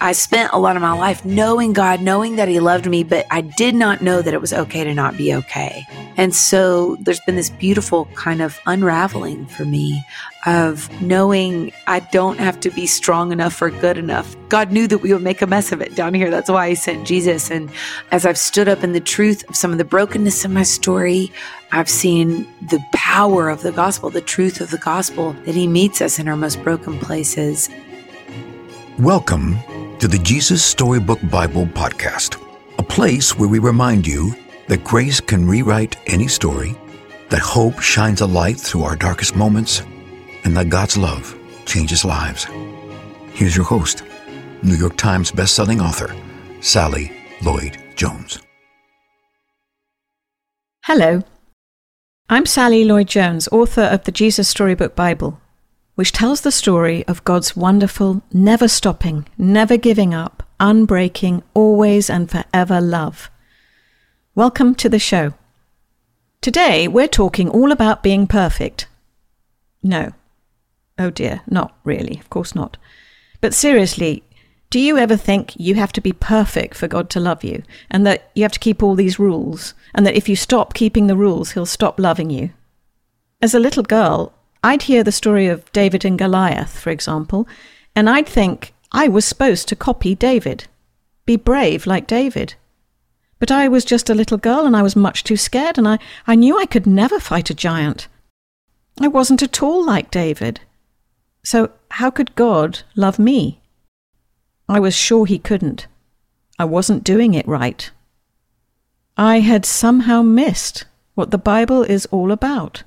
I spent a lot of my life knowing God, knowing that He loved me, but I did not know that it was okay to not be okay. And so there's been this beautiful kind of unraveling for me of knowing I don't have to be strong enough or good enough. God knew that we would make a mess of it down here. That's why He sent Jesus. And as I've stood up in the truth of some of the brokenness of my story, I've seen the power of the gospel, the truth of the gospel, that He meets us in our most broken places. Welcome to the Jesus Storybook Bible Podcast, a place where we remind you that grace can rewrite any story, that hope shines a light through our darkest moments, and that God's love changes lives. Here's your host, New York Times bestselling author, Sally Lloyd Jones. Hello. I'm Sally Lloyd Jones, author of the Jesus Storybook Bible which tells the story of God's wonderful, never stopping, never giving up, unbreaking, always and forever love. Welcome to the show. Today we're talking all about being perfect. No. Oh dear, not really, of course not. But seriously, do you ever think you have to be perfect for God to love you, and that you have to keep all these rules, and that if you stop keeping the rules, He'll stop loving you? As a little girl, I'd hear the story of David and Goliath, for example, and I'd think I was supposed to copy David, be brave like David. But I was just a little girl and I was much too scared, and I, I knew I could never fight a giant. I wasn't at all like David. So, how could God love me? I was sure He couldn't. I wasn't doing it right. I had somehow missed what the Bible is all about.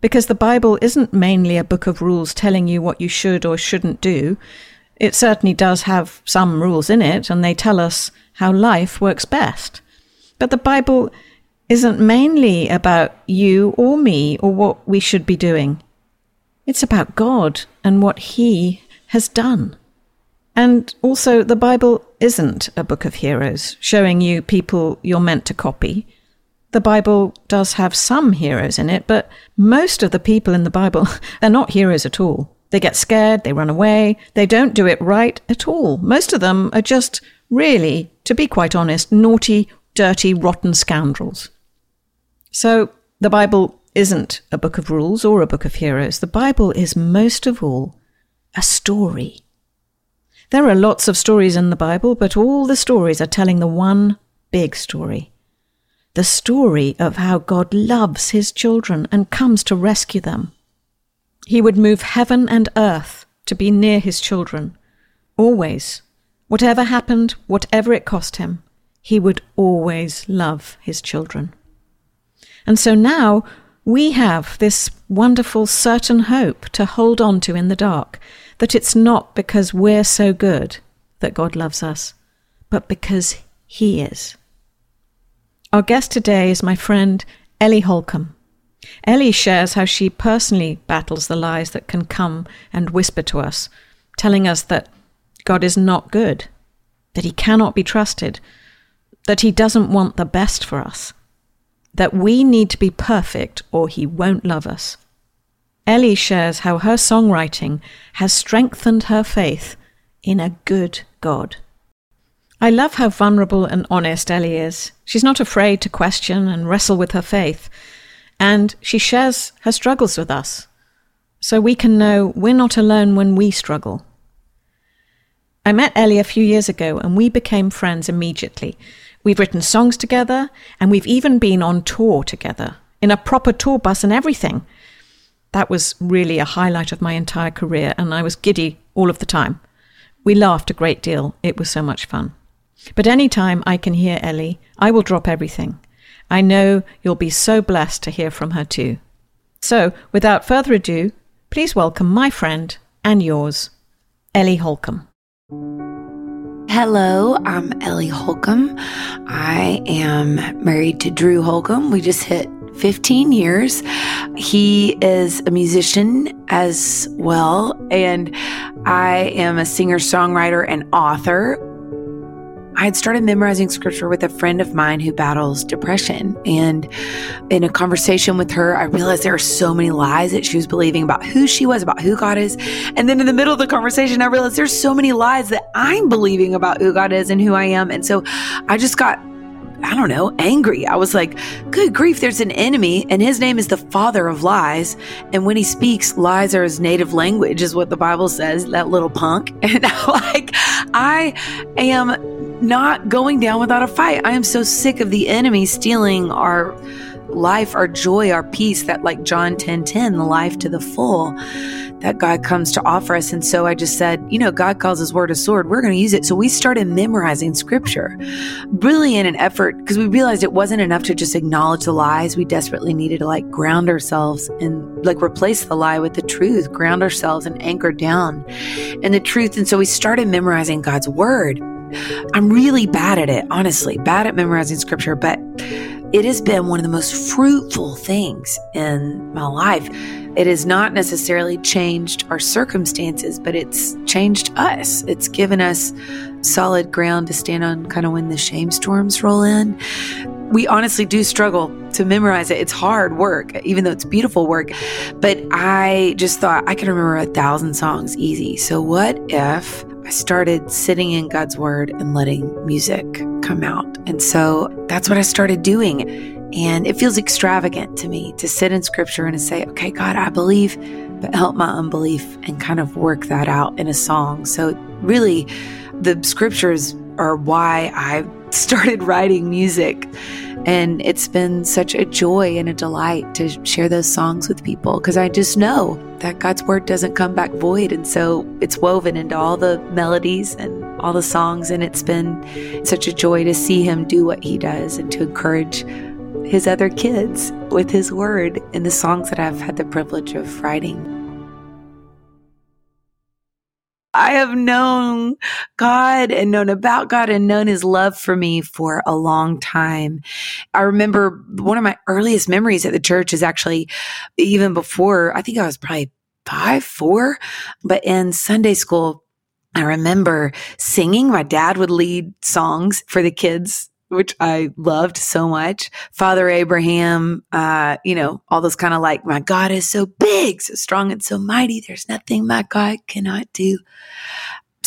Because the Bible isn't mainly a book of rules telling you what you should or shouldn't do. It certainly does have some rules in it, and they tell us how life works best. But the Bible isn't mainly about you or me or what we should be doing. It's about God and what He has done. And also, the Bible isn't a book of heroes showing you people you're meant to copy the Bible does have some heroes in it, but most of the people in the Bible, they're not heroes at all. They get scared, they run away, they don't do it right at all. Most of them are just really, to be quite honest, naughty, dirty, rotten scoundrels. So the Bible isn't a book of rules or a book of heroes. The Bible is most of all a story. There are lots of stories in the Bible, but all the stories are telling the one big story the story of how God loves his children and comes to rescue them. He would move heaven and earth to be near his children, always. Whatever happened, whatever it cost him, he would always love his children. And so now we have this wonderful certain hope to hold on to in the dark that it's not because we're so good that God loves us, but because he is. Our guest today is my friend Ellie Holcomb. Ellie shares how she personally battles the lies that can come and whisper to us, telling us that God is not good, that he cannot be trusted, that he doesn't want the best for us, that we need to be perfect or he won't love us. Ellie shares how her songwriting has strengthened her faith in a good God. I love how vulnerable and honest Ellie is. She's not afraid to question and wrestle with her faith, and she shares her struggles with us, so we can know we're not alone when we struggle. I met Ellie a few years ago, and we became friends immediately. We've written songs together, and we've even been on tour together, in a proper tour bus and everything. That was really a highlight of my entire career, and I was giddy all of the time. We laughed a great deal. It was so much fun. But any time I can hear Ellie, I will drop everything. I know you'll be so blessed to hear from her too. So, without further ado, please welcome my friend and yours, Ellie Holcomb. Hello, I'm Ellie Holcomb. I am married to Drew Holcomb. We just hit 15 years. He is a musician as well, and I am a singer, songwriter, and author. I had started memorizing scripture with a friend of mine who battles depression. And in a conversation with her, I realized there are so many lies that she was believing about who she was, about who God is. And then in the middle of the conversation, I realized there's so many lies that I'm believing about who God is and who I am. And so I just got I don't know, angry. I was like, good grief, there's an enemy, and his name is the father of lies. And when he speaks, lies are his native language, is what the Bible says, that little punk. And I'm like, I am not going down without a fight. I am so sick of the enemy stealing our life, our joy, our peace, that like John 10 10, the life to the full that God comes to offer us. And so I just said, you know, God calls his word a sword. We're going to use it. So we started memorizing scripture, really in an effort, because we realized it wasn't enough to just acknowledge the lies. We desperately needed to like ground ourselves and like replace the lie with the truth, ground ourselves and anchor down in the truth. And so we started memorizing God's word. I'm really bad at it, honestly, bad at memorizing scripture, but it has been one of the most fruitful things in my life. It has not necessarily changed our circumstances, but it's changed us. It's given us solid ground to stand on kind of when the shame storms roll in. We honestly do struggle to memorize it. It's hard work, even though it's beautiful work. But I just thought I can remember a thousand songs easy. So, what if I started sitting in God's word and letting music come out. And so that's what I started doing. And it feels extravagant to me to sit in scripture and to say, okay, God, I believe, but help my unbelief and kind of work that out in a song. So really, the scriptures are why I started writing music. And it's been such a joy and a delight to share those songs with people because I just know that God's word doesn't come back void. And so it's woven into all the melodies and all the songs. And it's been such a joy to see him do what he does and to encourage his other kids with his word in the songs that I've had the privilege of writing. I have known God and known about God and known his love for me for a long time. I remember one of my earliest memories at the church is actually even before, I think I was probably five, four, but in Sunday school, I remember singing. My dad would lead songs for the kids which I loved so much. Father Abraham, uh, you know, all those kind of like, my God is so big, so strong, and so mighty. There's nothing my God cannot do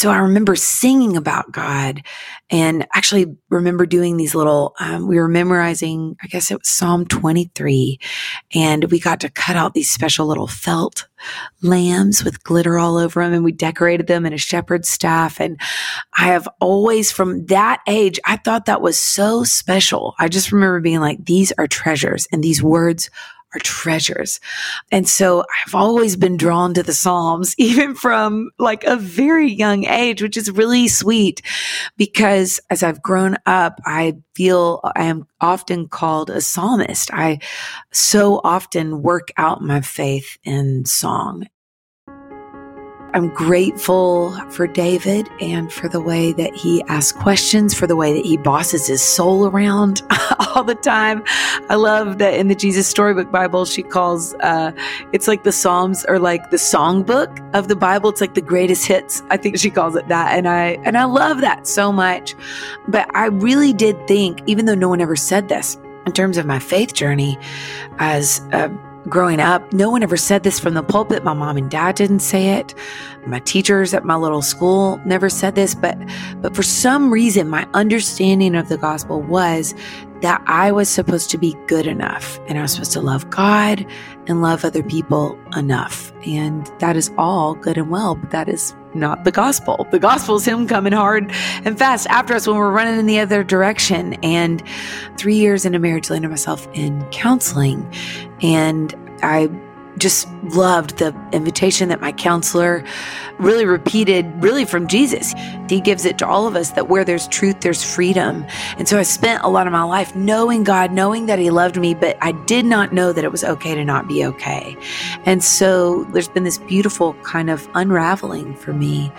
so I remember singing about God and actually remember doing these little, um, we were memorizing, I guess it was Psalm 23. And we got to cut out these special little felt lambs with glitter all over them and we decorated them in a shepherd's staff. And I have always, from that age, I thought that was so special. I just remember being like, these are treasures and these words are treasures. And so I've always been drawn to the Psalms, even from like a very young age, which is really sweet because as I've grown up, I feel I am often called a psalmist. I so often work out my faith in song. I'm grateful for David and for the way that he asks questions, for the way that he bosses his soul around all the time. I love that in the Jesus Storybook Bible, she calls uh, it's like the Psalms or like the songbook of the Bible. It's like the greatest hits. I think she calls it that, and I and I love that so much. But I really did think, even though no one ever said this, in terms of my faith journey, as a growing up, no one ever said this from the pulpit. My mom and dad didn't say it. My teachers at my little school never said this, but but for some reason my understanding of the gospel was that I was supposed to be good enough and I was supposed to love God and love other people enough. And that is all good and well, but that is not the gospel. The gospel is him coming hard and fast after us when we're running in the other direction. And three years into marriage, landed myself in counseling. And I just loved the invitation that my counselor really repeated, really from Jesus. He gives it to all of us that where there's truth, there's freedom. And so I spent a lot of my life knowing God, knowing that He loved me, but I did not know that it was okay to not be okay. And so there's been this beautiful kind of unraveling for me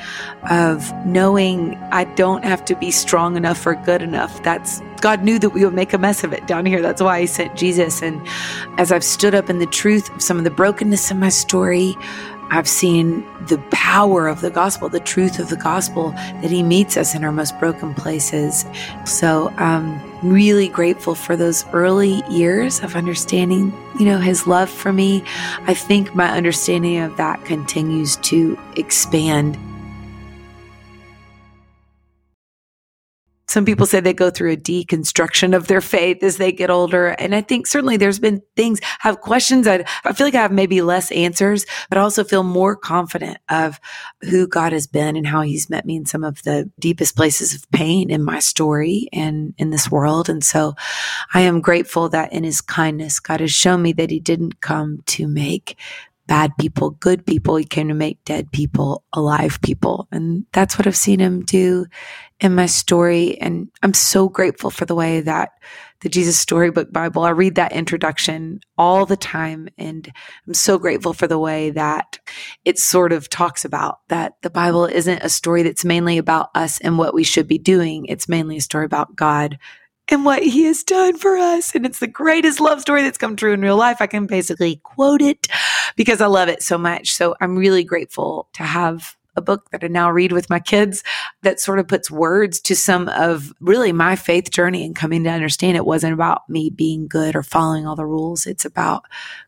of knowing I don't have to be strong enough or good enough. That's God knew that we would make a mess of it down here. That's why He sent Jesus. And as I've stood up in the truth of some of the brokenness in my story, I've seen the power of the gospel, the truth of the gospel, that He meets us in our most broken places. So I'm really grateful for those early years of understanding, you know, His love for me. I think my understanding of that continues to expand Some people say they go through a deconstruction of their faith as they get older. And I think certainly there's been things, I have questions. I, I feel like I have maybe less answers, but also feel more confident of who God has been and how he's met me in some of the deepest places of pain in my story and in this world. And so I am grateful that in his kindness, God has shown me that he didn't come to make bad people, good people. He came to make dead people alive people. And that's what I've seen him do in my story. And I'm so grateful for the way that the Jesus Storybook Bible, I read that introduction all the time. And I'm so grateful for the way that it sort of talks about that the Bible isn't a story that's mainly about us and what we should be doing. It's mainly a story about God and what he has done for us. And it's the greatest love story that's come true in real life. I can basically quote it because I love it so much. So I'm really grateful to have a book that I now read with my kids that sort of puts words to some of really my faith journey and coming to understand it wasn't about me being good or following all the rules. It's about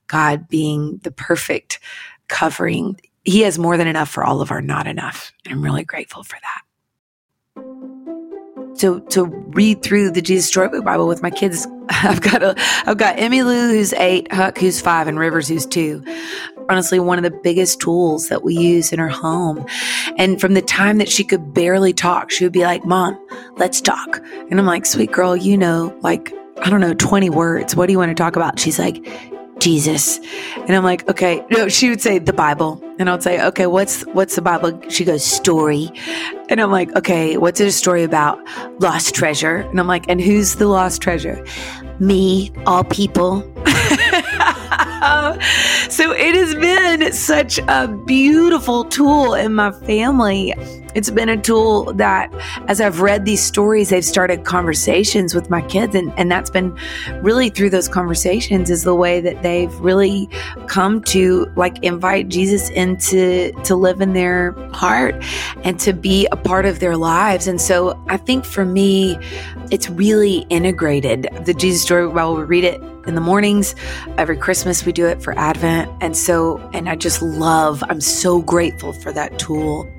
God being the perfect covering. He has more than enough for all of our not enough. And I'm really grateful for that to to read through the Jesus Storybook Bible with my kids. I've got a I've got Emmy Lou who's eight, Huck who's five, and Rivers who's two. Honestly, one of the biggest tools that we use in our home. And from the time that she could barely talk, she would be like, "Mom, let's talk." And I'm like, "Sweet girl, you know, like I don't know, 20 words. What do you want to talk about?" She's like, Jesus. And I'm like, okay. No, she would say the Bible. And I'll say, okay, what's what's the Bible? She goes, story. And I'm like, okay, what's it a story about? Lost treasure. And I'm like, and who's the lost treasure? Me, all people. so it has been such a beautiful tool in my family it's been a tool that, as I've read these stories, they've started conversations with my kids. And, and that's been really through those conversations is the way that they've really come to like invite Jesus into to live in their heart and to be a part of their lives. And so I think for me, it's really integrated. The Jesus story, while we read it in the mornings. Every Christmas, we do it for Advent. And so, and I just love, I'm so grateful for that tool.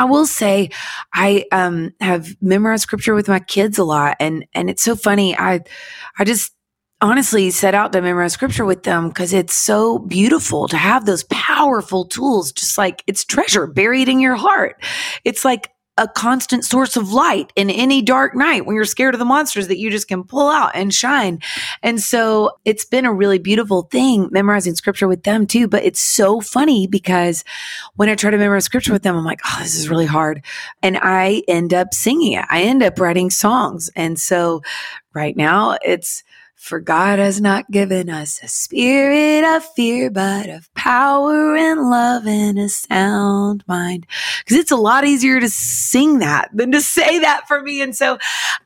I will say I um, have memorized scripture with my kids a lot and and it's so funny. I I just honestly set out to memorize scripture with them because it's so beautiful to have those powerful tools just like it's treasure buried in your heart. It's like a constant source of light in any dark night when you're scared of the monsters that you just can pull out and shine. And so it's been a really beautiful thing memorizing scripture with them too. But it's so funny because when I try to memorize scripture with them, I'm like, oh, this is really hard. And I end up singing it. I end up writing songs. And so right now it's, for God has not given us a spirit of fear, but of power and love and a sound mind. Because it's a lot easier to sing that than to say that for me. And so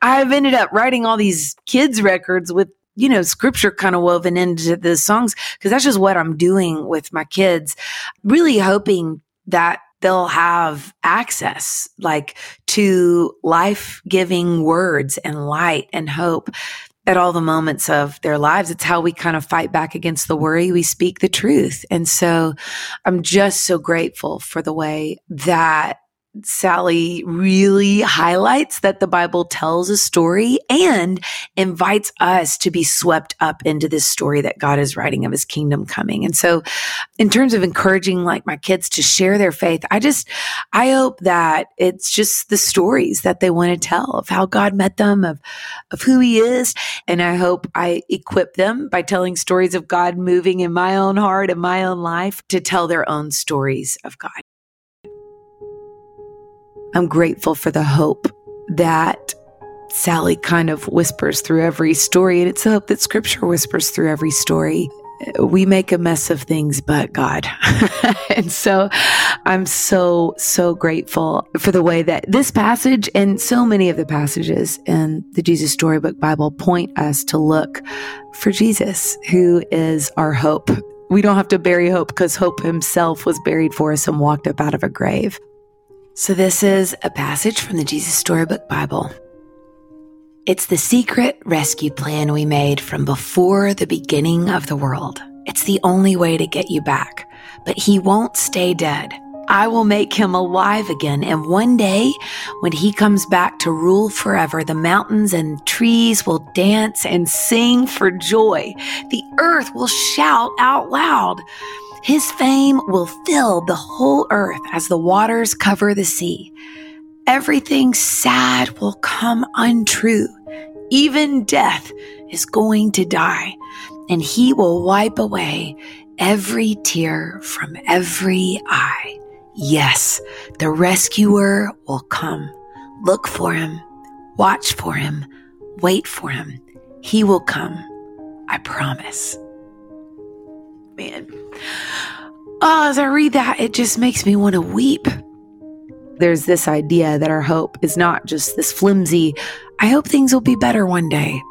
I've ended up writing all these kids' records with you know, scripture kind of woven into the songs because that's just what I'm doing with my kids. Really hoping that they'll have access like to life-giving words and light and hope at all the moments of their lives. It's how we kind of fight back against the worry. We speak the truth. And so I'm just so grateful for the way that Sally really highlights that the Bible tells a story and invites us to be swept up into this story that God is writing of his kingdom coming. And so, in terms of encouraging like my kids to share their faith, I just, I hope that it's just the stories that they want to tell of how God met them, of, of who he is. And I hope I equip them by telling stories of God moving in my own heart and my own life to tell their own stories of God. I'm grateful for the hope that Sally kind of whispers through every story. And it's a hope that scripture whispers through every story. we make a mess of things but God. and so I'm so, so grateful for the way that this passage and so many of the passages in the Jesus Storybook Bible point us to look for Jesus, who is our hope. We don't have to bury hope because hope himself was buried for us and walked up out of a grave. So, this is a passage from the Jesus Storybook Bible. It's the secret rescue plan we made from before the beginning of the world. It's the only way to get you back. But he won't stay dead. I will make him alive again. And one day, when he comes back to rule forever, the mountains and trees will dance and sing for joy. The earth will shout out loud. His fame will fill the whole earth as the waters cover the sea everything sad will come untrue. Even death is going to die, and he will wipe away every tear from every eye. Yes, the rescuer will come. Look for him, watch for him, wait for him. He will come. I promise. Man. Oh, as I read that, it just makes me want to weep there's this idea that our hope is not just this flimsy, I hope things will be better one day.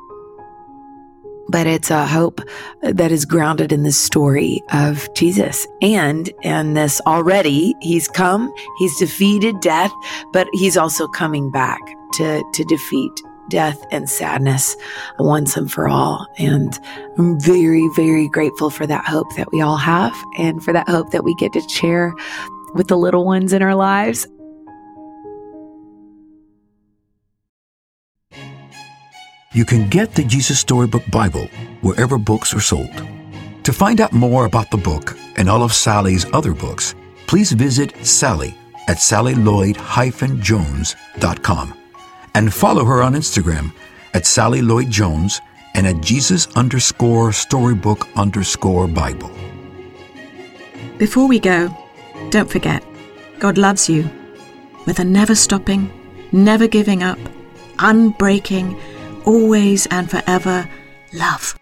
But it's a hope that is grounded in the story of Jesus and in this already. He's come, he's defeated death, but he's also coming back to, to defeat death and sadness once and for all. And I'm very, very grateful for that hope that we all have and for that hope that we get to share with the little ones in our lives. You can get the Jesus Storybook Bible wherever books are sold. To find out more about the book and all of Sally's other books, please visit Sally at sallylloyd-jones.com and follow her on Instagram at Sally Lloyd Jones and at Jesus underscore storybook underscore Bible. Before we go, don't forget, God loves you with a never stopping, never giving up, unbreaking, always and forever love.